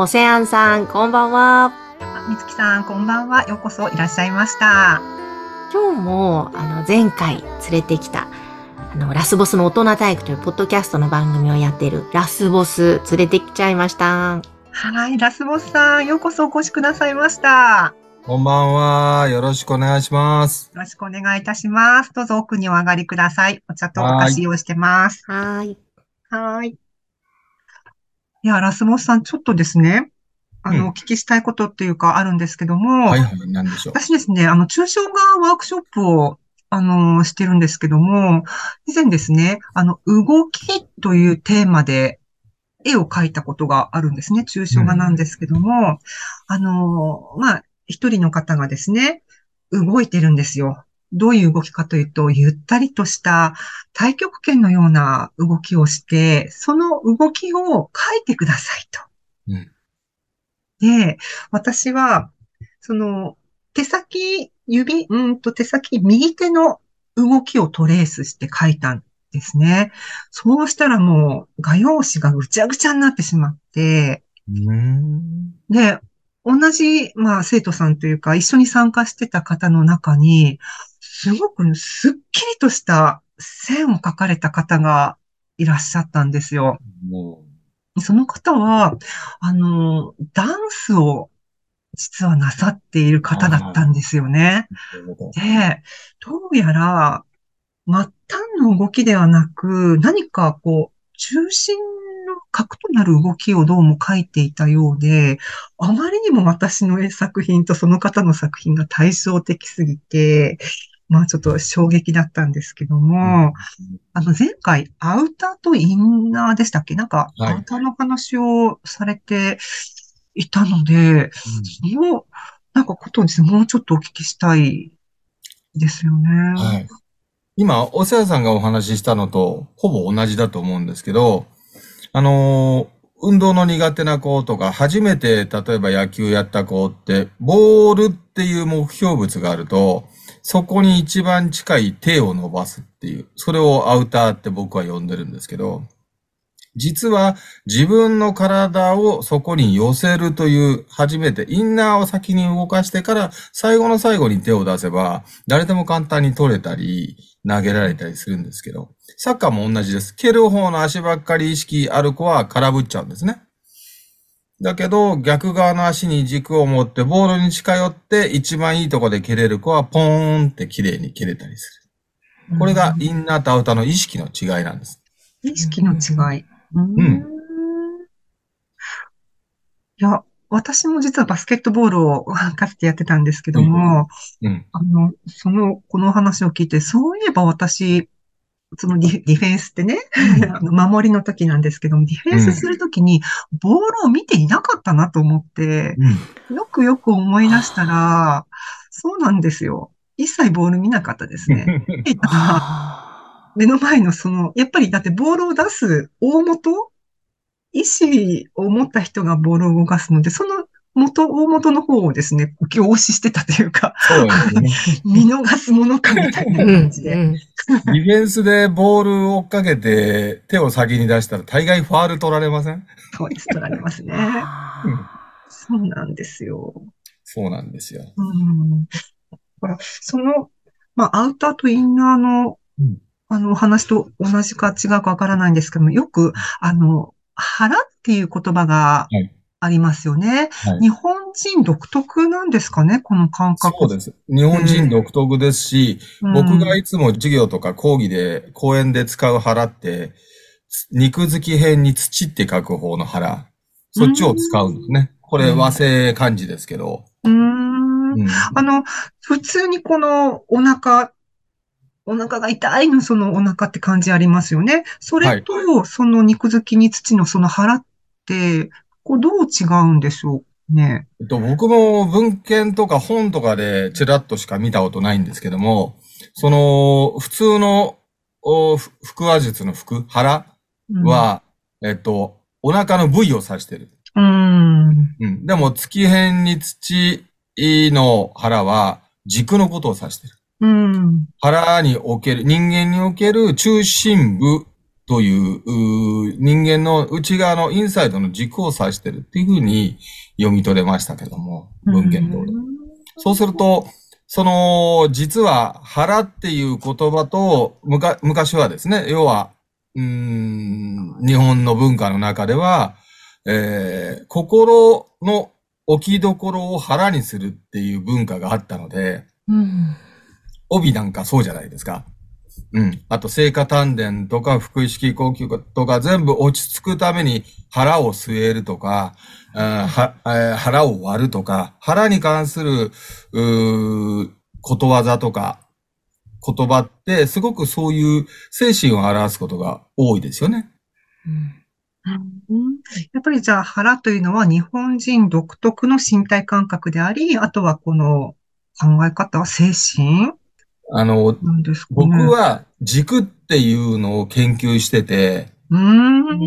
オセアンさん、こんばんは。みつきさん、こんばんは。ようこそいらっしゃいました。今日も、あの、前回連れてきた、あの、ラスボスの大人体育というポッドキャストの番組をやっているラスボス連れてきちゃいました。はい、ラスボスさん、ようこそお越しくださいました。こんばんは。よろしくお願いします。よろしくお願いいたします。どうぞ奥にお上がりください。お茶とお菓子用意してます。はーい。はい。いや、ラスボスさん、ちょっとですね、あの、うんお聞きしたいことっていうかあるんですけども、はいはい、なんでしょう。私ですね、あの、抽象画ワークショップを、あの、してるんですけども、以前ですね、あの、動きというテーマで絵を描いたことがあるんですね。抽象画なんですけども、あの、まあ、一人の方がですね、動いてるんですよ。どういう動きかというと、ゆったりとした太極拳のような動きをして、その動きを描いてくださいと。うんで、私は、その、手先、指、うんと手先、右手の動きをトレースして書いたんですね。そうしたらもう画用紙がぐちゃぐちゃになってしまって。で、同じ、まあ、生徒さんというか、一緒に参加してた方の中に、すごくすっきりとした線を描かれた方がいらっしゃったんですよ。もその方は、あの、ダンスを実はなさっている方だったんですよね。う、で、どうやら、末端の動きではなく、何かこう、中心の核となる動きをどうも描いていたようで、あまりにも私の絵作品とその方の作品が対照的すぎて、まあちょっと衝撃だったんですけども、あの前回アウターとインナーでしたっけ？なんかはいアウターの話をされていたので、その、なんかことをですね、もうちょっとお聞きしたいですよね。はい。今、お世話さんがお話ししたのと、ほぼ同じだと思うんですけど、あのー運動の苦手な子とか、初めて、例えば野球やった子って、ボールっていう目標物があると、そこに一番近い手を伸ばすっていう、それをアウターって僕は呼んでるんですけど、実は自分の体をそこに寄せるという、初めてインナーを先に動かしてから、最後の最後に手を出せば、誰でも簡単に取れたり、投げられたりするんですけど、サッカーも同じです。蹴る方の足ばっかり意識ある子は空振っちゃうんですね。だけど、逆側の足に軸を持ってボールに近寄って一番いいとこで蹴れる子はポーンって綺麗に蹴れたりする。これがインナーとアウターの意識の違いなんです。意識の違い。うんんいや、私も実はバスケットボールをかつてやってたんですけども、うん。あの、その、この話を聞いて、そういえば私、そのディフェンスってね、守りの時なんですけども、ディフェンスする時にボールを見ていなかったなと思って、うん。よくよく思い出したら、そうなんですよ。一切ボール見なかったですね。目の前のその、やっぱりだってボールを出す大元？意思を持った人がボールを動かすので、その元、大元の方をですね、凝視してたというか、そうですね。見逃すものかみたいな感じで。うん ディフェンスでボールを追っかけて手を先に出したら大概ファール取られません？そうです、取られますね。そうなんですよ。そうなんですよ。うん。だから、その、まあ、アウターとインナーのうん、あの、お話と同じか違うかわからないんですけども、よく、あの、腹っていう言葉がはいありますよね。はい日本人独特なんですかね、この感覚。そうです。日本人独特ですし、うん僕がいつも授業とか講義で、講演で使う腹って、肉付き辺に土って書く方の腹。そっちを使うんですね。これ和製漢字ですけど。うーん。うんあの、普通にこのお腹、お腹が痛いのそのお腹って感じありますよね。それと、その肉付きに土のその腹って、こうどう違うんでしょうね？えっと、僕も文献とか本とかでちらっとしか見たことないんですけども、その、普通の、お腹話術の腹腹は、うん、えっと、お腹の部位を指してる。うん。うん。でも、月辺に土の腹は軸のことを指してる。うん。腹における、人間における中心部という人間の内側のインサイドの軸を指してるっていうふうに読み取れましたけども、文献通り。そうすると、その、実は腹っていう言葉と、むか昔はですね、要は、うん、日本の文化の中では、えー、心の置きどころを腹にするっていう文化があったので、うん、帯なんかそうじゃないですか。うん。あと、聖火丹田とか、腹意識呼吸とか、全部落ち着くために腹を据えるとか、は腹を割るとか、腹に関する、うことわざとか、言葉って、すごくそういう精神を表すことが多いですよね。うんやっぱりじゃあ腹というのは日本人独特の身体感覚であり、あとはこの考え方は精神あの、ね、僕は軸っていうのを研究してて、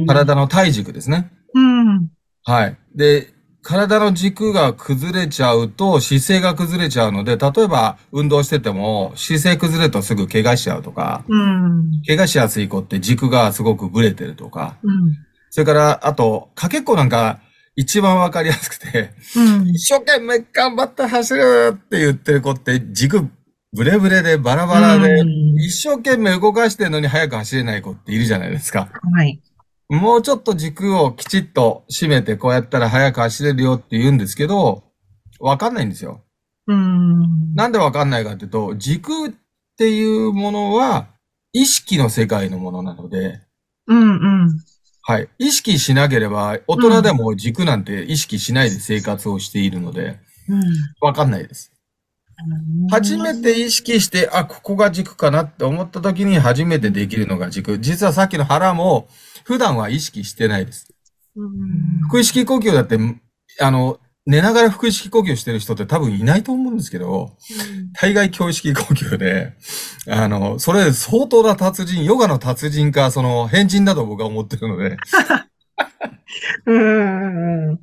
体の体軸ですね。うん、はい。で、体の軸が崩れちゃうと姿勢が崩れちゃうので、例えば運動してても姿勢崩れるとすぐ怪我しちゃうとか、うん、怪我しやすい子って軸がすごくブレてるとか、うん、それから、あと、かけっこなんか一番わかりやすくて、うん、一生懸命頑張って走るって言ってる子って軸ブレブレでバラバラで、一生懸命動かしてるのに速く走れない子っているじゃないですか。はい。もうちょっと軸をきちっと締めてこうやったら速く走れるよって言うんですけど、わかんないんですよ。うん。なんでわかんないかっていうと、軸っていうものは意識の世界のものなので、うんうん。はい。意識しなければ、大人でも軸なんて意識しないで生活をしているので、わ、うん、かんないです。初めて意識して、あ、ここが軸かなって思った時に初めてできるのが軸。実はさっきの腹も普段は意識してないです。腹意識呼吸だって、あの、寝ながら腹意識呼吸してる人って多分いないと思うんですけど、大概強意識呼吸で、あの、それ相当な達人、ヨガの達人か、その変人だと僕は思ってるので。うん。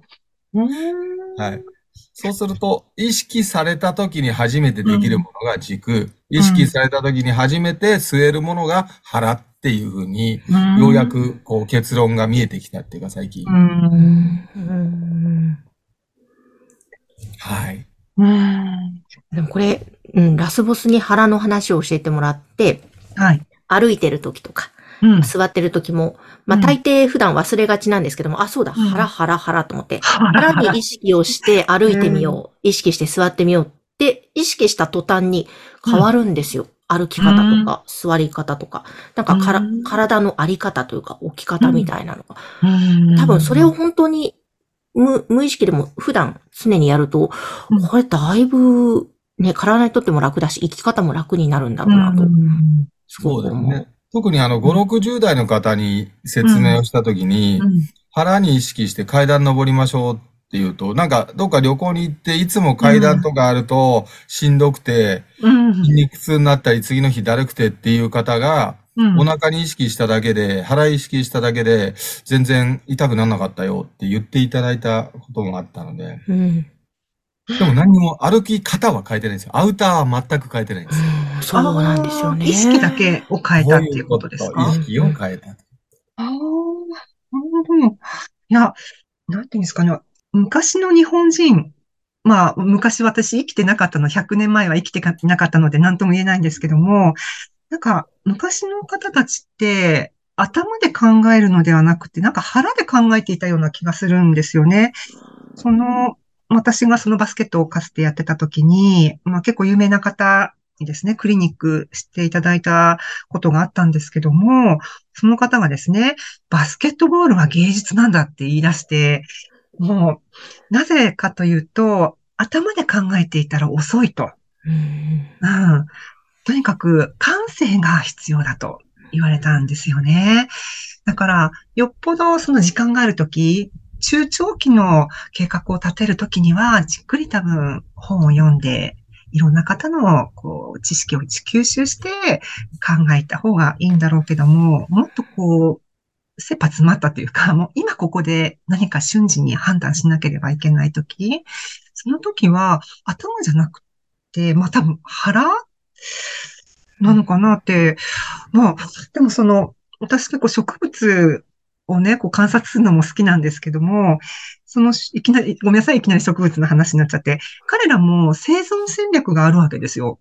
はい。そうすると、意識された時に初めてできるものが軸、うん、意識された時に初めて吸えるものが腹っていうふうに、うん、ようやくこう結論が見えてきたっていうか、最近。うん、はい。でもこれ、うん、ラスボスに腹の話を教えてもらって、はい、歩いてる時とか、座ってる時も、まあ大抵普段忘れがちなんですけども、あ、そうだ、腹腹腹と思って、腹に意識をして歩いてみよう、意識して座ってみようって意識した途端に変わるんですよ。歩き方とか、座り方とか、なんかから、体のあり方というか置き方みたいなのが。多分それを本当に無無意識でも普段常にやると、これだいぶね、体にとっても楽だし、生き方も楽になるんだろうなと。すごい思う。特にあの、5、60代の方に説明をしたときに、腹に意識して階段登りましょうっていうと、なんか、どっか旅行に行って、いつも階段とかあると、しんどくて、筋肉痛になったり、次の日だるくてっていう方が、お腹に意識しただけで、腹意識しただけで、全然痛くならなかったよって言っていただいたこともあったので、でも何にも歩き方は変えてないんですよ。アウターは全く変えてないんですよ。そうなんですよね。意識だけを変えたっていうことですか？意識を変えた。ああ、なるほど。いや、なんていうんですかね。昔の日本人、まあ、昔私生きてなかったの、100年前は生きてなかったので何とも言えないんですけども、なんか、昔の方たちって、頭で考えるのではなくて、なんか腹で考えていたような気がするんですよね。その、私がそのバスケットをかつてやってた時に、まあ結構有名な方にですね、クリニックしていただいたことがあったんですけども、その方がですね、バスケットボールは芸術なんだって言い出して、もう、なぜかというと、頭で考えていたら遅いと。うん、うん、とにかく、感性が必要だと言われたんですよね。だから、よっぽどその時間があるとき、中長期の計画を立てるときには、じっくり多分本を読んで、いろんな方のこう知識を吸収して考えた方がいいんだろうけども、もっとこう、切羽詰まったというか、もう今ここで何か瞬時に判断しなければいけないとき、その時は頭じゃなくて、まあ多分腹なのかなって、まあ、でもその、私結構植物をね、こう観察するのも好きなんですけども、その、いきなり、ごめんなさい、いきなり植物の話になっちゃって、彼らも生存戦略があるわけですよ。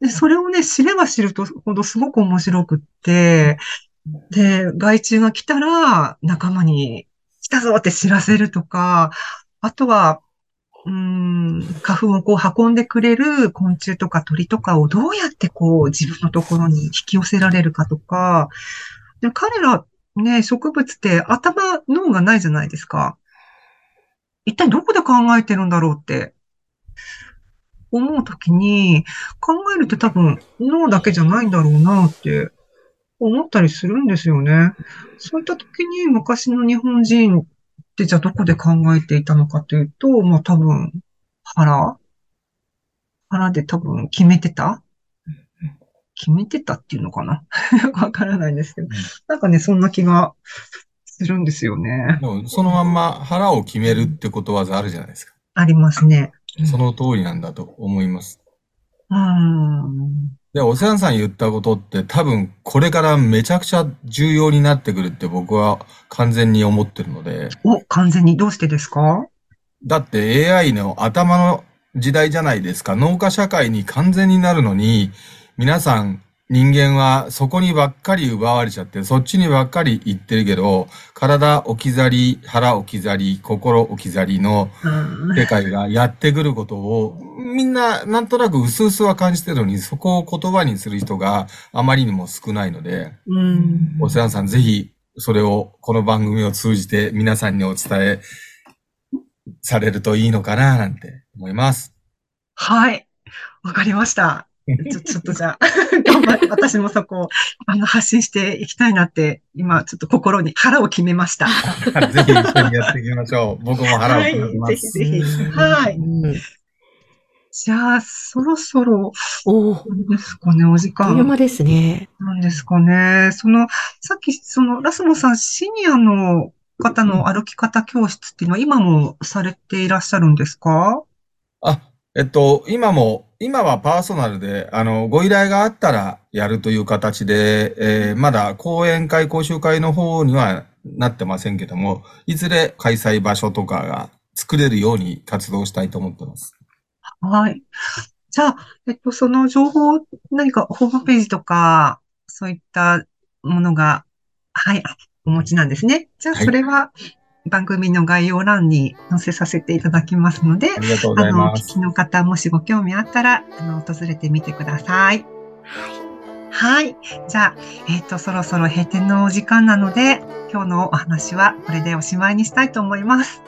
で、それをね、知れば知るとほどすごく面白くって、で、害虫が来たら仲間に来たぞって知らせるとか、あとは、うーん、花粉をこう運んでくれる昆虫とか鳥とかをどうやってこう自分のところに引き寄せられるかとか、で彼らね、植物って頭、脳がないじゃないですか。一体どこで考えてるんだろうって思うときに、考えるって多分脳だけじゃないんだろうなって思ったりするんですよね。そういったときに昔の日本人ってじゃあどこで考えていたのかというと、まあ多分腹腹で多分決めてた決めてたっていうのかな？よ くわからないんですけど。なんかね、そんな気がするんですよね。でもそのまんま腹を決めるってことわざあるじゃないですか。ありますね。その通りなんだと思います。うーん。で、お世話さん言ったことって多分これからめちゃくちゃ重要になってくるって僕は完全に思ってるので、お、完全にどうしてですか？だって AI の頭の時代じゃないですか。農家社会に完全になるのに、皆さん人間はそこにばっかり奪われちゃって、そっちにばっかり行ってるけど、体置き去り、腹置き去り、心置き去りのうん。世界がやってくることを、みんななんとなく薄々は感じてるのに、そこを言葉にする人があまりにも少ないので、うん。お世話さんぜひそれをこの番組を通じて皆さんにお伝えされるといいのかななんて思います。はい。わかりました。ちょ、ちょっとじゃあ、頑張って、私もそこを、あの、発信していきたいなって、今、ちょっと心に腹を決めました。ぜひ一緒にやっていきましょう。僕も腹をはい決めてまぜひす。ぜひ。はい。うんじゃあ、そろそろ、おですかね、お時間間ですね。なんですかね。その、さっき、その、ラスモさん、シニアの方の歩き方教室っていうのは今もされていらっしゃるんですか？あ、えっと、今も、今はパーソナルで、あの、ご依頼があったらやるという形で、えーまだ講演会、講習会の方にはなってませんけども、いずれ開催場所とかが作れるように活動したいと思ってます。はい。じゃあ、えっと、その情報、何かホームページとか、そういったものが、はい、あお持ちなんですね。じゃあ、はいそれは番組の概要欄に載せさせていただきますので、ありがとうござあの、おいます。聞きの方、もしご興味あったら、あの、訪れてみてください。はい。じゃあ、えっと、そろそろ閉店のお時間なので、今日のお話はこれでおしまいにしたいと思います。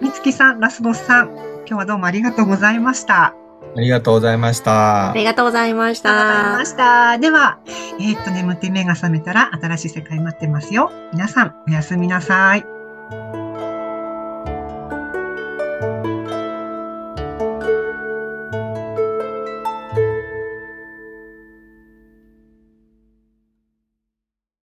みつきさん、ラスボスさん、今日はどうもありがとうございました。ありがとうございましたあ。りがとうございましありがとうございたま。した。では、えーっと、眠って目が覚めたら新しい世界待ってますよ。皆さん、おやすみなさい。Thank you.